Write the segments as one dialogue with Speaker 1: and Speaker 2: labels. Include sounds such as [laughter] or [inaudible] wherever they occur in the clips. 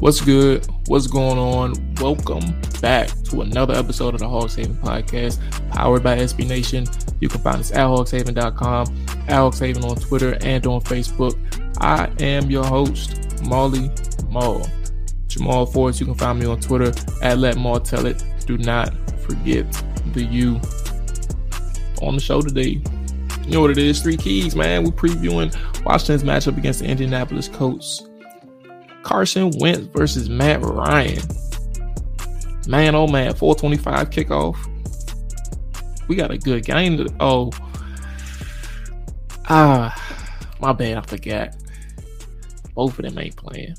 Speaker 1: What's good? What's going on? Welcome back to another episode of the Hogs Haven Podcast, powered by SB Nation. You can find us at hogshaven.com, at hogshaven on Twitter and on Facebook. I am your host, Molly Maul. Jamual Forrest, you can find me on Twitter at Let Maul Tell It. Do not forget the U. On the show today, you know what it is? Three keys, man. We're previewing Washington's matchup against the Indianapolis Colts. Carson Wentz versus Matt Ryan. Man, oh man, 425 kickoff. We got a good game. Oh, ah, my bad, I forgot. Both of them ain't playing.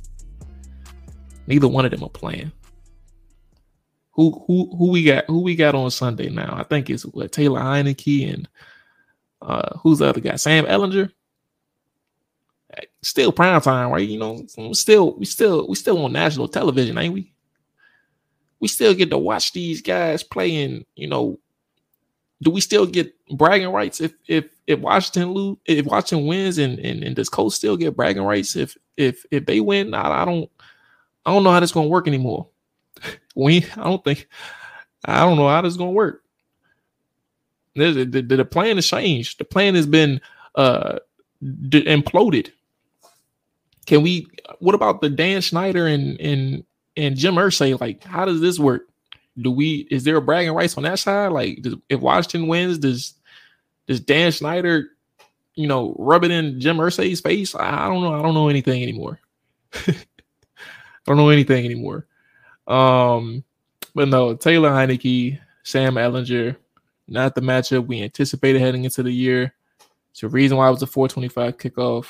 Speaker 1: Neither one of them are playing. Who who who we got? Who we got on Sunday now? I think it's what Taylor Heinicke and uh who's the other guy? Sam Ehlinger still prime time, right? You know, still we still we still on national television, ain't we? We still get to watch these guys playing. You know, do we still get bragging rights if if if Washington lose, if Washington wins, and and, and does Colts still get bragging rights if if if they win? I, I don't I don't know how this gonna work anymore. [laughs] we I don't think I don't know how this is gonna work. The, the, the plan has changed. The plan has been uh imploded can we? What about the Dan Snyder and and and Jim Irsay? Like, how does this work? Do we? Is there a bragging rights on that side? Like, does, if Washington wins, does does Dan Snyder, you know, rub it in Jim Irsay's face? I, don't know. I don't know anything anymore. [laughs] I don't know anything anymore. Um, but no, Taylor Heinicke, Sam Ehlinger, not the matchup we anticipated heading into the year. It's the reason why it was a 425 kickoff.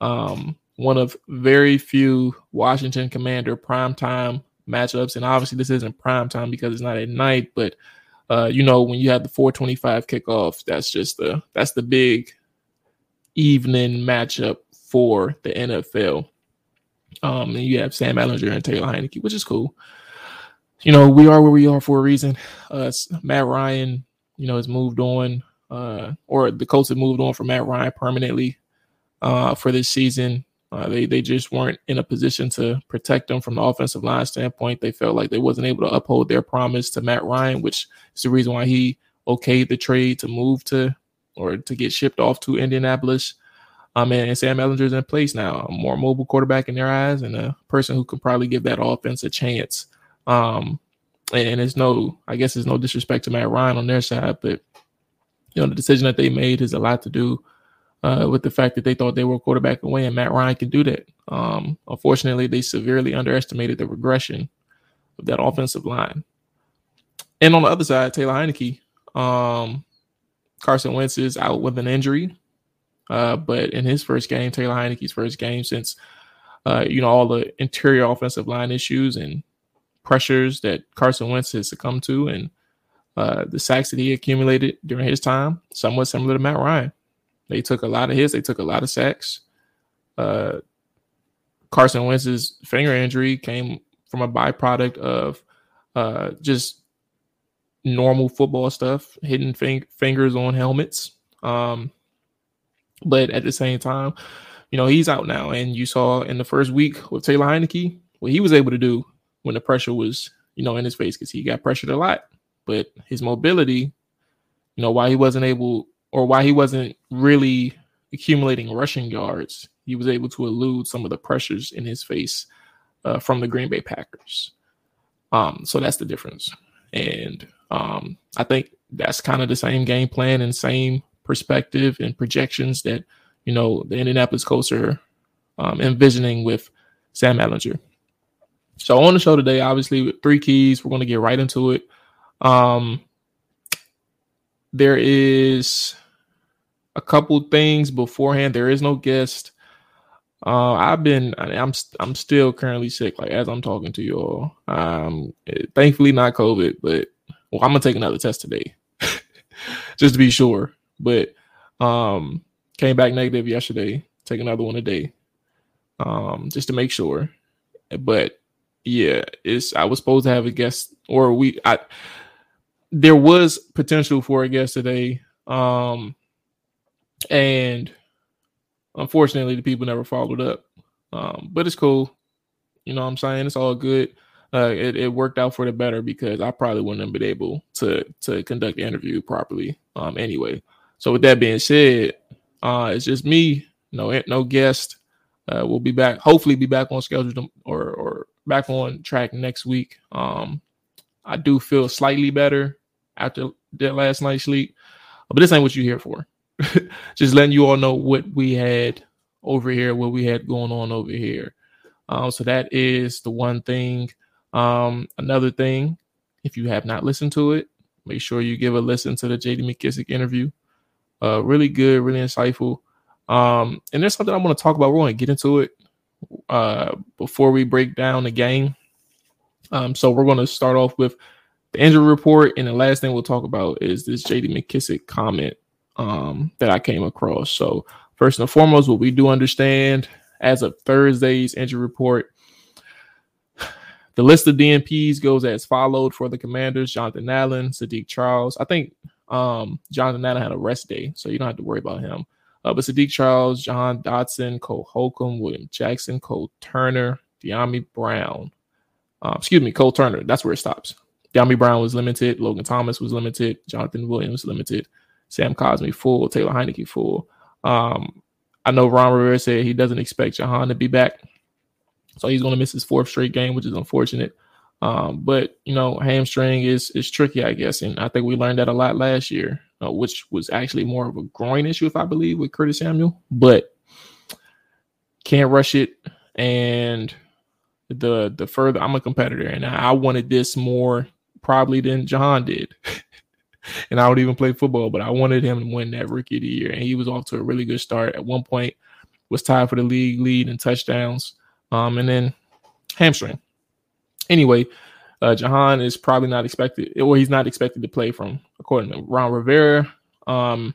Speaker 1: Um, one of very few Washington Commander primetime matchups. And obviously, this isn't prime time because it's not at night, but uh, you know, when you have the 425 kickoff, that's just the that's the big evening matchup for the NFL. Um, and you have Sam Ehlinger and Taylor Heinicke, which is cool. You know, we are where we are for a reason. Uh, Matt Ryan, you know, has moved on, uh, or the Colts have moved on from Matt Ryan permanently uh, for this season. Uh, they they just weren't in a position to protect them from the offensive line standpoint. They felt like they wasn't able to uphold their promise to Matt Ryan, which is the reason why he okayed the trade to move to or to get shipped off to Indianapolis. Um, and, and Sam Ehlinger's in place now, a more mobile quarterback in their eyes, and a person who could probably give that offense a chance. Um, and, and it's no, I guess it's no disrespect to Matt Ryan on their side, but you know the decision that they made has a lot to do uh, with the fact that they thought they were a quarterback away, and Matt Ryan can do that. Um, unfortunately, they severely underestimated the regression of that offensive line. And on the other side, Taylor Heinicke, um, Carson Wentz is out with an injury. Uh, but in his first game, Taylor Heinicke's first game since uh, you know all the interior offensive line issues and pressures that Carson Wentz has succumbed to, and uh, the sacks that he accumulated during his time, somewhat similar to Matt Ryan. They took a lot of hits. They took a lot of sacks. Uh, Carson Wentz's finger injury came from a byproduct of uh, just normal football stuff, hitting fing- fingers on helmets. Um, but at the same time, you know, he's out now. And you saw in the first week with Taylor Heinicke what he was able to do when the pressure was, you know, in his face because he got pressured a lot. But his mobility, you know, why he wasn't able or why he wasn't really accumulating rushing yards he was able to elude some of the pressures in his face uh, from the Green Bay Packers. Um, so that's the difference. And um, I think that's kind of the same game plan and same perspective and projections that you know the Indianapolis Colts are um, envisioning with Sam Ehlinger. So on the show today, obviously with three keys, we're going to get right into it. Um, there is a couple things beforehand. There is no guest. Uh, I've been, I'm, I'm still currently sick. Like as I'm talking to you all, um, thankfully not COVID, but well, I'm gonna take another test today, [laughs] just to be sure. But um, came back negative yesterday. Take another one today, um, just to make sure. But yeah, it's I was supposed to have a guest, or we I there was potential for a guest today. Um, and unfortunately, the people never followed up. Um, but it's cool. You know what I'm saying? It's all good. Uh, it, it worked out for the better because I probably wouldn't have been able to to conduct the interview properly. Um, anyway. So with that being said, uh, it's just me. No, no guest. Uh, we'll be back. Hopefully, be back on schedule or or back on track next week. Um, I do feel slightly better after that last night's sleep, but this ain't what you're here for. [laughs] just letting you all know what we had over here, what we had going on over here. Um, so that is the one thing. Um, another thing, if you have not listened to it, make sure you give a listen to the JD McKissic interview. Uh, really good, really insightful. Um, and there's something I want to talk about. We're going to get into it uh, before we break down the game. Um, so we're going to start off with the injury report, and the last thing we'll talk about is this JD McKissic comment um, that I came across. So, first and foremost, what we do understand as of Thursday's injury report, [sighs] the list of DNPs goes as followed for the Commanders: Jonathan Allen, Saahdiq Charles. I think um, Jonathan Allen had a rest day, so you don't have to worry about him. Uh, but Saahdiq Charles, Jahan Dotson, Cole Holcomb, William Jackson, Cole Turner, Dyami Brown. Uh, excuse me, Cole Turner. That's where it stops. Dyami Brown was limited. Logan Thomas was limited. Jonathan Williams limited. Sam Cosmi full, Taylor Heinicke full. Um, I know Ron Rivera said he doesn't expect Jahan to be back, so he's going to miss his fourth straight game, which is unfortunate. Um, but you know, hamstring is is tricky, I guess, and I think we learned that a lot last year, uh, which was actually more of a groin issue, if I believe, with Curtis Samuel. But can't rush it, and the the further I'm a competitor, and I wanted this more probably than Jahan did. [laughs] and I don't even play football, but I wanted him to win that rookie of the year. And he was off to a really good start. At one point, was tied for the league lead in touchdowns. Um, and then hamstring. Anyway, uh, Jahan is probably not expected, or he's not expected to play from, according to Ron Rivera. Um,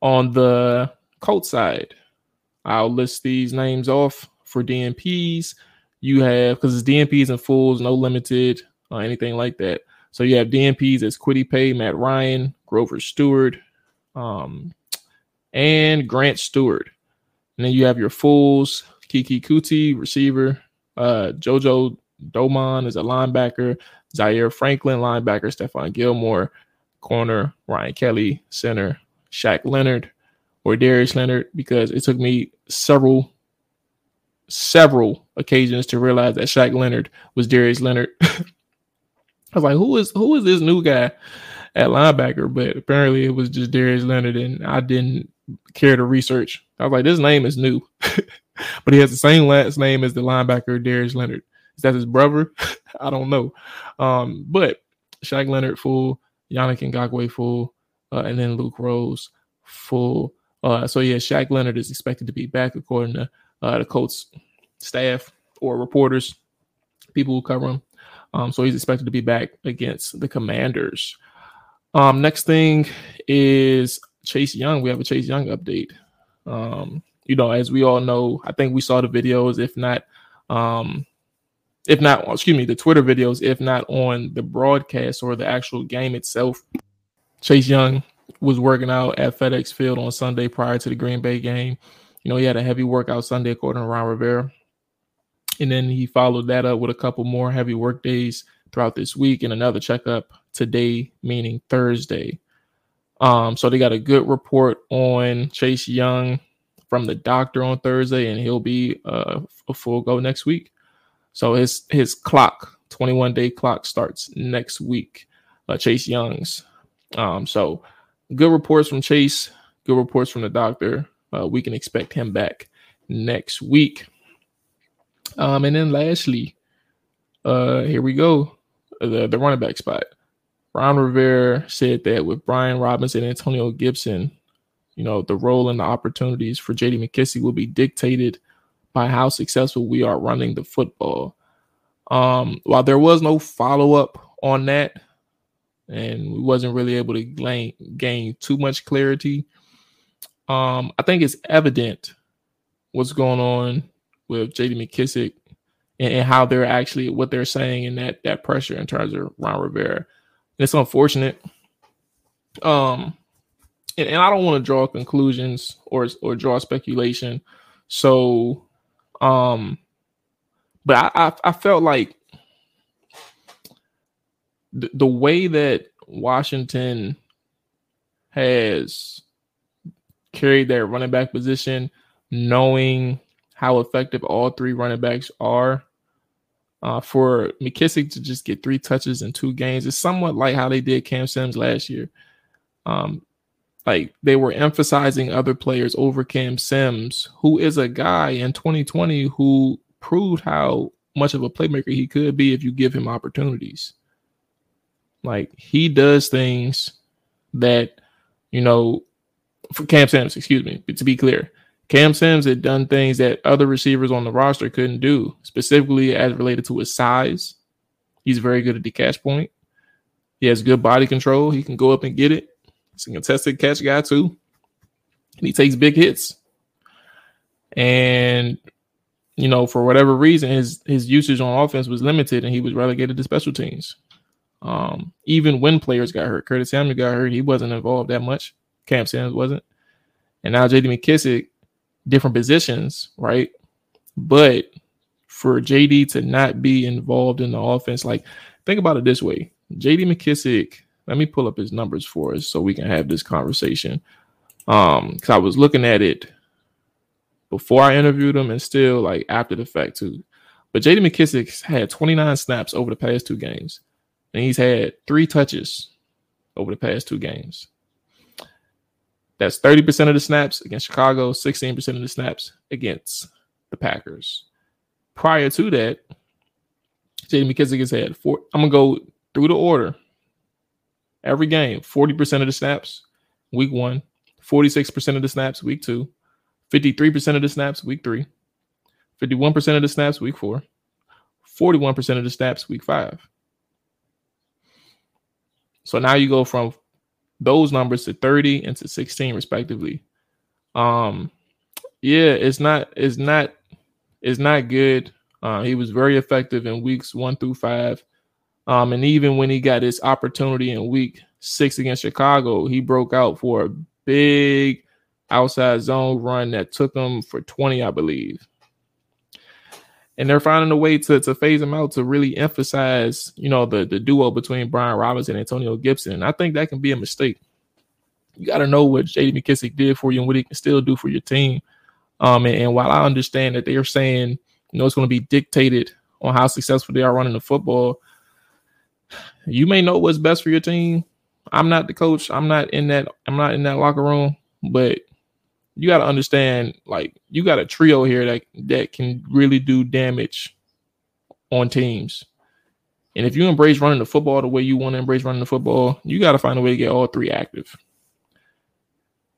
Speaker 1: on the Colts side, I'll list these names off for DNPs. You have because it's DNPs and fulls, no limited or anything like that. So you have DNPs as Kwity Paye, Matt Ryan, Grover Stewart, um, and Grant Stewart. And then you have your fools, Keke Coutee, receiver, uh, JoJo Domann is a linebacker, Zaire Franklin, linebacker, Stephon Gilmore, corner, Ryan Kelly, center, Shaq Leonard, or Darius Leonard, because it took me several, several occasions to realize that Shaq Leonard was Darius Leonard. [laughs] I was like, who is who is this new guy at linebacker? But apparently it was just Darius Leonard, and I didn't care to research. I was like, this name is new, [laughs] but he has the same last name as the linebacker Darius Leonard. Is that his brother? [laughs] I don't know. Um, but Shaq Leonard full, Yannick Ngakoue full, uh, and then Luke Rhodes full. Uh, so yeah, Shaq Leonard is expected to be back according to uh, the Colts staff or reporters, people who cover him. Um, so he's expected to be back against the Commanders. Um, next thing is Chase Young. We have a Chase Young update. Um, you know, as we all know, I think we saw the videos, if not, um, if not, excuse me, the Twitter videos, if not on the broadcast or the actual game itself. Chase Young was working out at FedEx Field on Sunday prior to the Green Bay game. You know, he had a heavy workout Sunday, according to Ron Rivera. And then he followed that up with a couple more heavy work days throughout this week and another checkup today, meaning Thursday. Um, so they got a good report on Chase Young from the doctor on Thursday, and he'll be uh, a full go next week. So his his clock, 21 day clock, starts next week. Uh, Chase Young's. Um, so good reports from Chase. Good reports from the doctor. Uh, we can expect him back next week. Um, and then lastly, uh, here we go. The the running back spot. Ron Rivera said that with Brian Robinson and Antonio Gibson, you know, the role and the opportunities for JD McKissic will be dictated by how successful we are running the football. Um, while there was no follow up on that, and we wasn't really able to gain, gain too much clarity, um, I think it's evident what's going on with JD McKissic and, and, how they're actually what they're saying and that that pressure in terms of Ron Rivera. And it's unfortunate. Um, and, and I don't want to draw conclusions or or draw speculation. So, um, but I I, I felt like the, the way that Washington has carried their running back position, knowing how effective all three running backs are. Uh, for McKissic to just get three touches in two games is somewhat like how they did Cam Sims last year. Um, like they were emphasizing other players over Cam Sims, who is a guy in 2020 who proved how much of a playmaker he could be if you give him opportunities. Like he does things that, you know, for Cam Sims, excuse me, to be clear, Cam Sims had done things that other receivers on the roster couldn't do, specifically as related to his size. He's very good at the catch point. He has good body control. He can go up and get it. He's a contested catch guy too. And he takes big hits. And you know, for whatever reason, his his usage on offense was limited, and he was relegated to special teams. Um, even when players got hurt, Curtis Samuel got hurt, he wasn't involved that much. Cam Sims wasn't, and now J.D. McKissic, different positions, right? But for JD to not be involved in the offense, like think about it this way: JD McKissic, let me pull up his numbers for us so we can have this conversation. Um, because I was looking at it before I interviewed him and still like after the fact too. But JD McKissic had 29 snaps over the past two games, and he's had three touches over the past two games. That's 30% of the snaps against Chicago, 16% of the snaps against the Packers. Prior to that, JD McKissic has had four. I'm gonna go through the order every game 40% of the snaps week one 46% of the snaps week two 53% of the snaps week three 51% of the snaps week four 41% of the snaps week five so now you go from those numbers to 30 and to 16 respectively. Um yeah it's not it's not it's not good. Uh, he was very effective in weeks one through five. Um, and even when he got his opportunity in week six against Chicago, he broke out for a big outside zone run that took him for 20, I believe. And they're finding a way to, to phase him out to really emphasize, you know, the, the duo between Brian Robinson and Antonio Gibson. And I think that can be a mistake. You got to know what JD McKissic did for you and what he can still do for your team. Um, and, and while I understand that they're saying, you know, it's going to be dictated on how successful they are running the football, you may know what's best for your team. I'm not the coach. I'm not in that. I'm not in that locker room. But you got to understand, like you got a trio here that that can really do damage on teams. And if you embrace running the football the way you want to embrace running the football, you got to find a way to get all three active.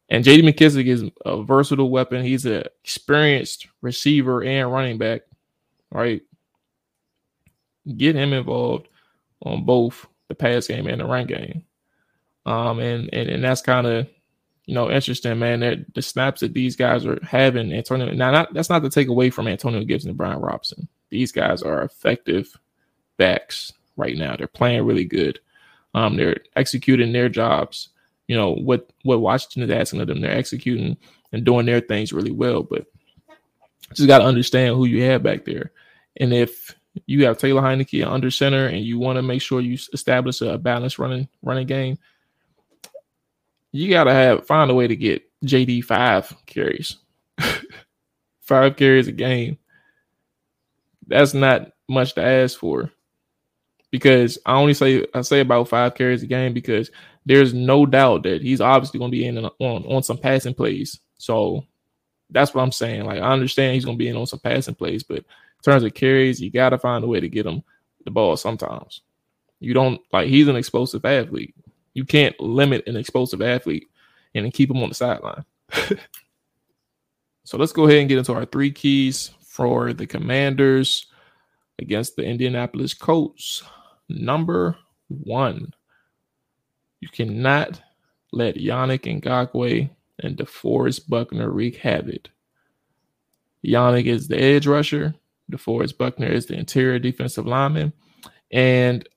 Speaker 1: And JD McKissic is a versatile weapon. He's an experienced receiver and running back, right? Get him involved on both the pass game and the run game. Um, and and, and that's kind of you know interesting, man. That the snaps that these guys are having, Antonio. Now, not, that's not to take away from Antonio Gibson and Brian Robinson. These guys are effective backs right now. They're playing really good. Um, they're executing their jobs. You know what what Washington is asking of them. They're executing and doing their things really well. But just got to understand who you have back there. And if you have Taylor Heinicke under center, and you want to make sure you establish a balanced running running game, you gotta have find a way to get JD five carries. [laughs] five carries a game. That's not much to ask for. Because I only say I say about five carries a game because there's no doubt that he's obviously to be in on on some passing plays. So that's what I'm saying. Like I understand he's to be in on some passing plays, but in terms of carries, you got to find a way to get him the ball sometimes. You don't like he's an explosive athlete. You can't limit an explosive athlete and then keep him on the sideline. [laughs] so let's go ahead and get into our three keys for the Commanders against the Indianapolis Colts. Number one, you cannot let Yannick Ngakoue and DeForest Buckner wreak havoc. Yannick is the edge rusher. DeForest Buckner is the interior defensive lineman. And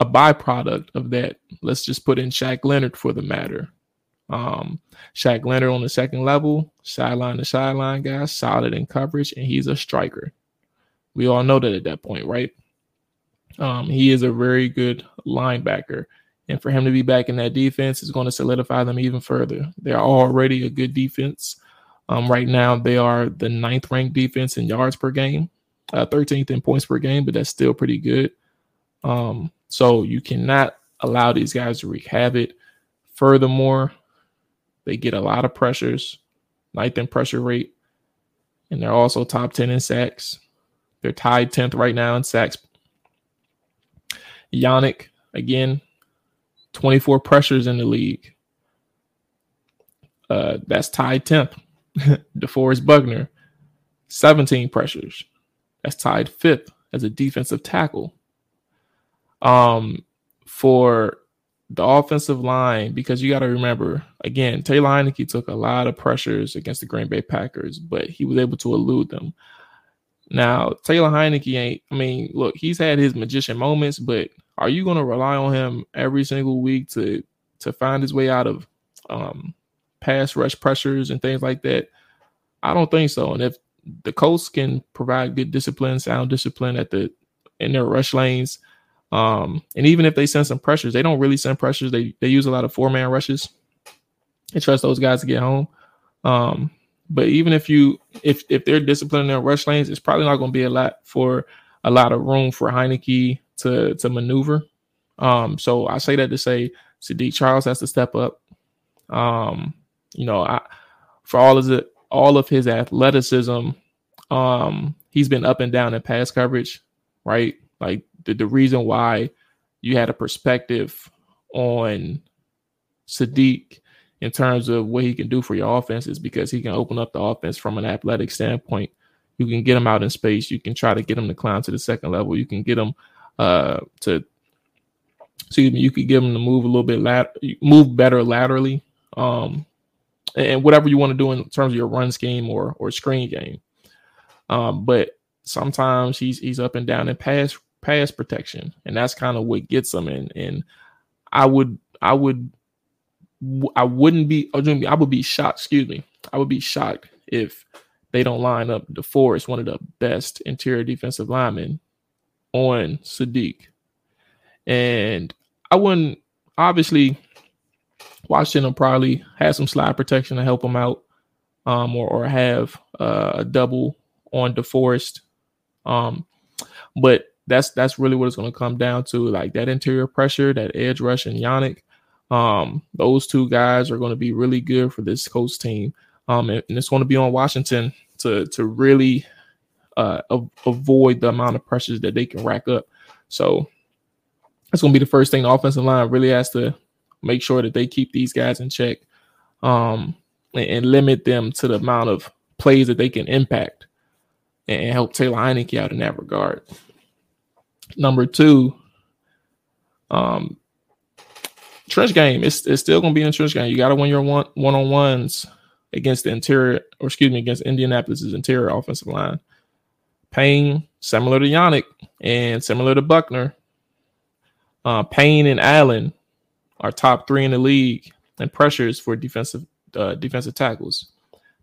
Speaker 1: a byproduct of that, let's just put in Shaq Leonard for the matter. Um, Shaq Leonard on the second level, sideline to sideline guy, solid in coverage, and he's a striker. We all know that at that point, right? Um, he is a very good linebacker. And for him to be back in that defense is going to solidify them even further. They're already a good defense. Um, right now, they are the ninth ranked defense in yards per game, uh, 13th in points per game, but that's still pretty good. Um, so you cannot allow these guys to wreak havoc. Furthermore, they get a lot of pressures, ninth in pressure rate, and they're also top 10 in sacks. They're tied 10th right now in sacks. Yannick, again, 24 pressures in the league. Uh, that's tied 10th. [laughs] DeForest Buckner, 17 pressures. That's tied fifth as a defensive tackle. Um, for the offensive line, because you got to remember, again, Taylor Heinicke took a lot of pressures against the Green Bay Packers, but he was able to elude them. Now, Taylor Heinicke ain't, I mean, look, he's had his magician moments, but are you going to rely on him every single week to to find his way out of um, pass rush pressures and things like that? I don't think so. And if the Colts can provide good discipline, sound discipline at the in their rush lanes, um, and even if they send some pressures, they don't really send pressures. They they use a lot of four man rushes. They trust those guys to get home. Um, but even if you if if they're disciplined in their rush lanes, it's probably not going to be a lot for a lot of room for Heinicke to to maneuver. Um, so I say that to say Saahdiq Charles has to step up. Um, you know, I for all of it, all of his athleticism, um, he's been up and down in pass coverage, right? Like the, the reason why you had a perspective on Saahdiq in terms of what he can do for your offense is because he can open up the offense from an athletic standpoint. You can get him out in space. You can try to get him to climb to the second level. You can get him uh, to excuse me, you could give him to move a little bit lat move better laterally. Um, and whatever you want to do in terms of your run scheme or or screen game. Um, but sometimes he's he's up and down in pass pass protection, and that's kind of what gets them. And and I would I would I wouldn't be I would be shocked. Excuse me, I would be shocked if they don't line up DeForest, one of the best interior defensive linemen on Saahdiq. And I wouldn't obviously Washington probably have some slide protection to help him out, um, or, or have uh, a double on DeForest. Um, but that's that's really what it's going to come down to, like that interior pressure, that edge rush, and Yannick. Um, those two guys are going to be really good for this Colts team, um, and, and it's going to be on Washington to to really uh, avoid the amount of pressures that they can rack up. So that's going to be the first thing the offensive line really has to make sure that they keep these guys in check um, and, and, limit them to the amount of plays that they can impact and help Taylor Heinicke out in that regard. Number two, um, trench game. It's, it's still going to be a trench game. You got to win your one one on ones against the interior, or excuse me, against Indianapolis's interior offensive line. Payne, similar to Yannick and similar to Buckner. Uh, Payne and Allen are top three in the league and pressures for defensive uh, defensive tackles.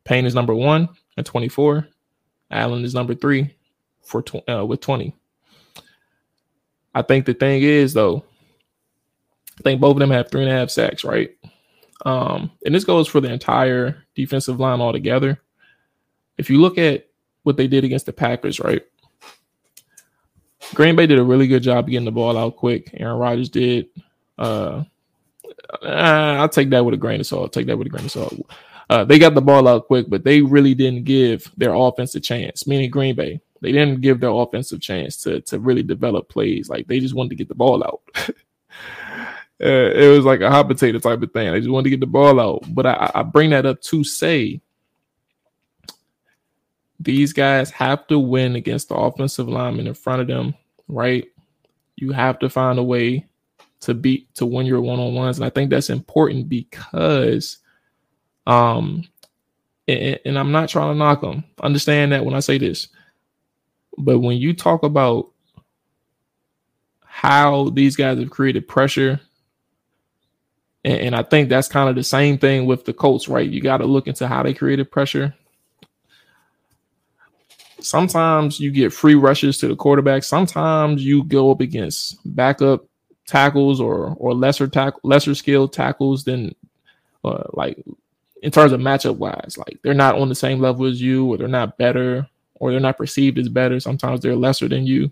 Speaker 1: Payne is number one at 24. Allen is number three for tw- uh, with 20. I think the thing is though, I think both of them have three and a half sacks, right? Um, and this goes for the entire defensive line altogether. if you look at what they did against the Packers, right? Green Bay did a really good job getting the ball out quick. Aaron Rodgers did. Uh, I'll take that with a grain of salt. I'll take that with a grain of salt. Uh, they got the ball out quick, but they really didn't give their offense a chance. Meaning Green Bay, they didn't give their offensive chance to to really develop plays. Like they just wanted to get the ball out. [laughs] uh, it was like a hot potato type of thing. They just wanted to get the ball out. But I, I bring that up to say these guys have to win against the offensive lineman in front of them, right? You have to find a way to beat to win your one on ones, and I think that's important because, um, and, and I'm not trying to knock them. Understand that when I say this, but when you talk about how these guys have created pressure, and, and I think that's kind of the same thing with the Colts, right? You got to look into how they created pressure sometimes you get free rushes to the quarterback. Sometimes you go up against backup tackles or or lesser tackle lesser skilled tackles than uh, like in terms of matchup wise. Like they're not on the same level as you, or they're not better, or they're not perceived as better. Sometimes they're lesser than you.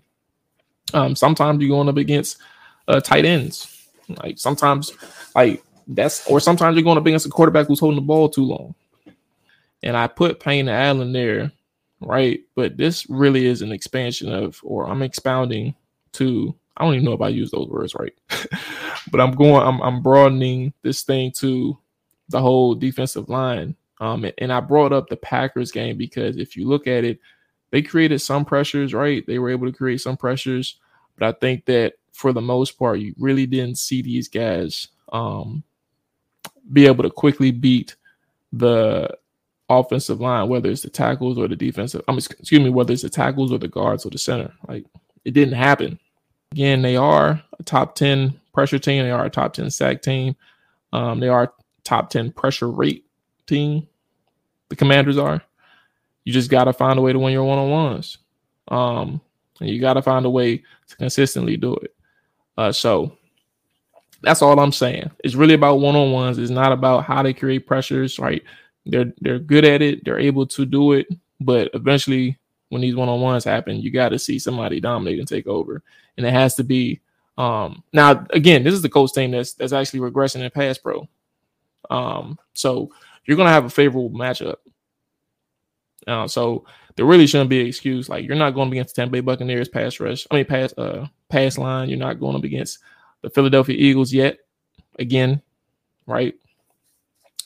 Speaker 1: Um, sometimes you're going up against uh, tight ends. Like sometimes, like that's or sometimes you're going up against a quarterback who's holding the ball too long. And I put Payne and Allen there right? But this really is an expansion of, or I'm expounding to. I don't even know if I use those words right, [laughs] but I'm going. I'm, I'm broadening this thing to the whole defensive line. Um, and I brought up the Packers game because if you look at it, they created some pressures, right? They were able to create some pressures, but I think that for the most part, you really didn't see these guys um, be able to quickly beat the offensive line, whether it's the tackles or the defensive. I'm excuse me, whether it's the tackles or the guards or the center. Like it didn't happen. Again, they are a top 10 pressure team. They are a top 10 sack team. Um, they are top 10 pressure rate team. The commanders are. You just got to find a way to win your one on ones. Um, and you got to find a way to consistently do it. Uh, so that's all I'm saying. It's really about one on ones. It's not about how they create pressures, right? They're they're good at it. They're able to do it, but eventually, when these one on ones happen, you got to see somebody dominate and take over, and it has to be. Um, now, again, this is the coach team that's that's actually regressing in pass pro. Um, so you're gonna have a favorable matchup. Uh, so there really shouldn't be an excuse. Like you're not going against the Tampa Bay Buccaneers pass rush. I mean pass uh pass line. You're not going up against the Philadelphia Eagles yet. Again, right?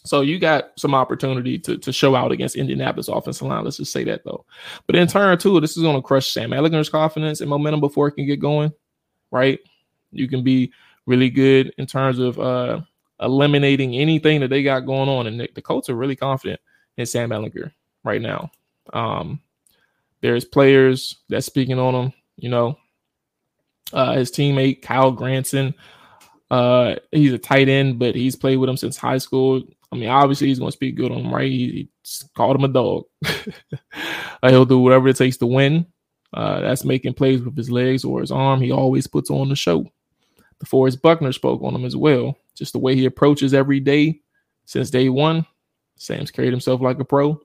Speaker 1: So you got some opportunity to, to show out against Indianapolis offensive line. Let's just say that though. But in turn two, this is going to crush Sam Ehlinger's confidence and momentum before it can get going. Right? You can be really good in terms of uh, eliminating anything that they got going on. And the, the Colts are really confident in Sam Ehlinger right now. Um, there's players that's speaking on him. You know, uh, his teammate Kylen Granson. Uh, he's a tight end, but he's played with him since high school. I mean, obviously he's going to speak good on him, right? He, he called him a dog. [laughs] he'll do whatever it takes to win. Uh, that's making plays with his legs or his arm. He always puts on the show. DeForest Buckner spoke on him as well. Just the way he approaches every day since day one. Sam's carried himself like a pro.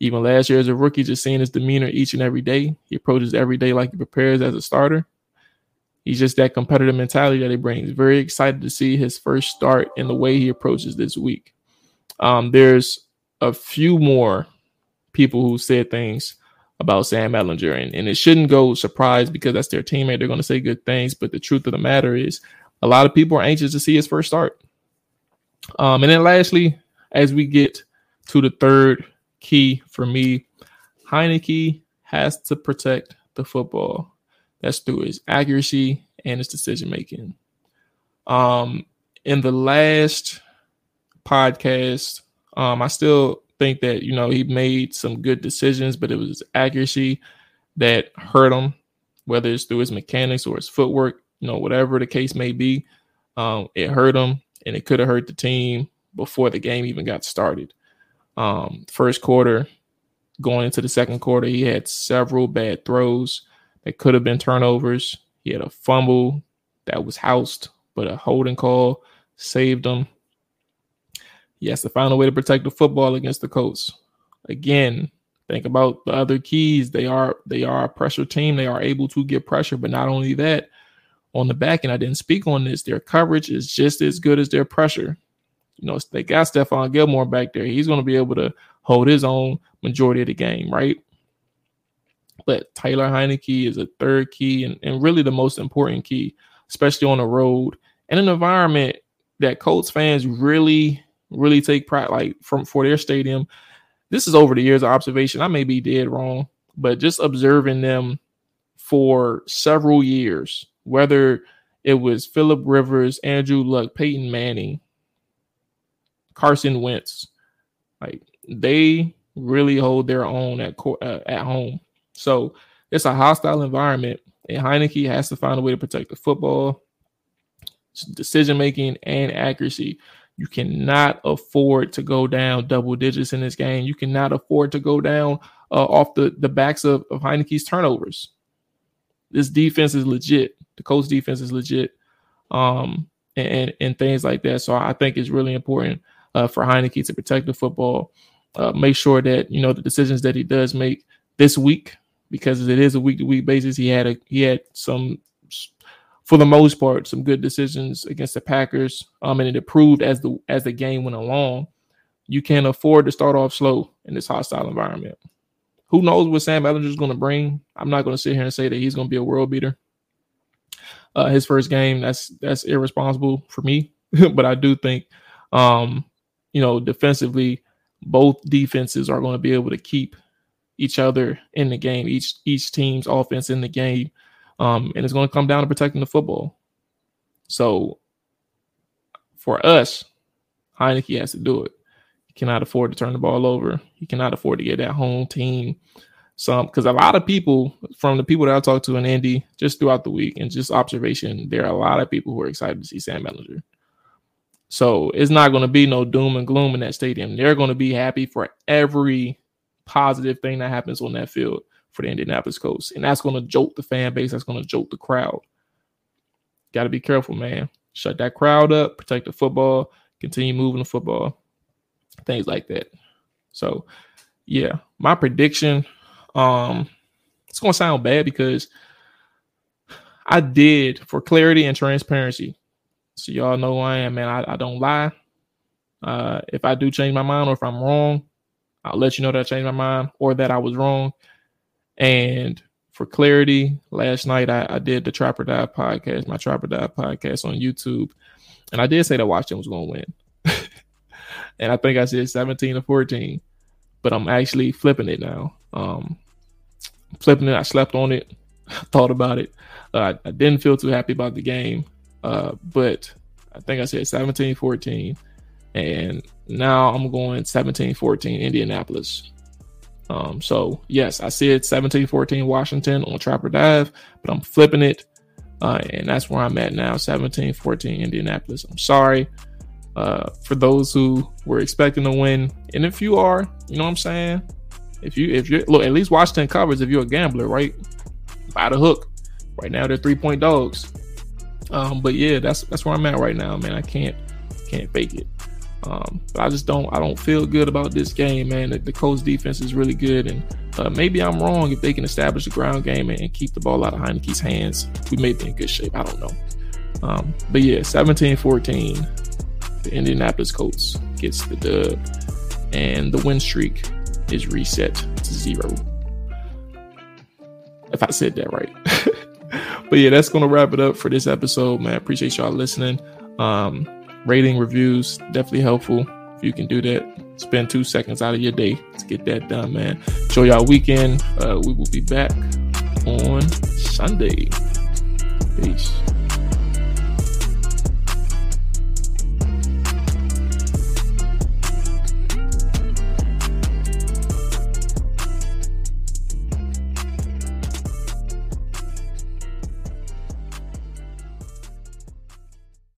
Speaker 1: Even last year as a rookie, just seeing his demeanor each and every day. He approaches every day like he prepares as a starter. He's just that competitive mentality that he brings. Very excited to see his first start and the way he approaches this week. Um, there's a few more people who said things about Sam Ehlinger, and, and it shouldn't go surprise because that's their teammate. They're going to say good things, but the truth of the matter is, a lot of people are anxious to see his first start. Um, and then lastly, as we get to the third key for me, Heinicke has to protect the football. That's through his accuracy and his decision making. Um, in the last podcast. Um, I still think that you know he made some good decisions, but it was his accuracy that hurt him, whether it's through his mechanics or his footwork, you know, whatever the case may be. Um, it hurt him, and it could have hurt the team before the game even got started. Um, first quarter, going into the second quarter, he had several bad throws that could have been turnovers. He had a fumble that was housed, but a holding call saved him. He has to find a way to protect the football against the Colts. Again, Think about the other keys. They are they are a pressure team. They are able to get pressure, but not only that, on the back end, I didn't speak on this. Their coverage is just as good as their pressure. You know, they got Stephon Gilmore back there. He's going to be able to hold his own majority of the game, right? But Taylor Heinicke is a third key and, and really the most important key, especially on the road in an environment that Colts fans really, really take pride like from for their stadium this is over the years of observation. I may be dead wrong, but just observing them for several years, whether it was Philip Rivers, Andrew Luck, Peyton Manning, Carson Wentz, like they really hold their own at uh, at home. So it's a hostile environment, and Heinicke has to find a way to protect the football, decision making, and accuracy. You cannot afford to go down double digits in this game. You cannot afford to go down uh, off the, the backs of, of Heinicke's turnovers. This defense is legit. The Colts defense is legit. Um, and, and things like that. So I think it's really important uh, for Heinicke to protect the football, uh, make sure that you know the decisions that he does make this week, because it is a week to week basis. He had a he had some for the most part, some good decisions against the Packers. Um, and it improved as the as the game went along. You can't afford to start off slow in this hostile environment. Who knows what Sam Ehlinger is going to bring? I'm not going to sit here and say that he's going to be a world beater. Uh, his first game, that's that's irresponsible for me. [laughs] but I do think, um, you know, defensively, both defenses are going to be able to keep each other in the game, each each team's offense in the game. Um, and it's going to come down to protecting the football. So for us, Heinicke has to do it. He cannot afford to turn the ball over. He cannot afford to get that home team some because a lot of people from the people that I talked to in Indy just throughout the week and just observation, there are a lot of people who are excited to see Sam Ehlinger. So it's not going to be no doom and gloom in that stadium. They're going to be happy for every positive thing that happens on that field for the Indianapolis Colts. And that's going to jolt the fan base. That's going to jolt the crowd. Got to be careful, man. Shut that crowd up, protect the football, continue moving the football, things like that. So, yeah, my prediction, um, it's going to sound bad because I did for clarity and transparency. So y'all know who I am, man. I, I don't lie. Uh, if I do change my mind or if I'm wrong, I'll let you know that I changed my mind or that I was wrong. And for clarity, last night I, I did the Trapper Dive podcast, my Trapper Dive podcast on YouTube. And I did say that Washington was going to win. [laughs] and I think I said 17 to 14, but I'm actually flipping it now. Um, flipping it. I slept on it, [laughs] thought about it. Uh, I didn't feel too happy about the game, uh, but I think I said 17 14. And now I'm going 17 14 Indianapolis. Um, so yes, I said 17-14 Washington on Trapper Dive, but I'm flipping it. Uh, and that's where I'm at now, 17-14 Indianapolis. I'm sorry uh, for those who were expecting to win. And if you are, you know what I'm saying? If you if you look at least Washington covers if you're a gambler, right? By the hook. Right now they're three point dogs. Um, but yeah, that's that's where I'm at right now, man. I can't can't fake it. Um, but I just don't I don't feel good about this game, man. The, the Colts defense is really good, and uh, maybe I'm wrong if they can establish a ground game and, and, keep the ball out of Heinicke's hands. We may be in good shape. I don't know. Um, but yeah, 17-14, the Indianapolis Colts gets the dub, and the win streak is reset to zero. If I said that right. [laughs] but yeah, that's gonna wrap it up for this episode, man. Appreciate y'all listening. Um, rating reviews definitely helpful if you can do that. Spend two seconds out of your day to get that done man. Enjoy y'all weekend. Uh, we will be back on sunday. Peace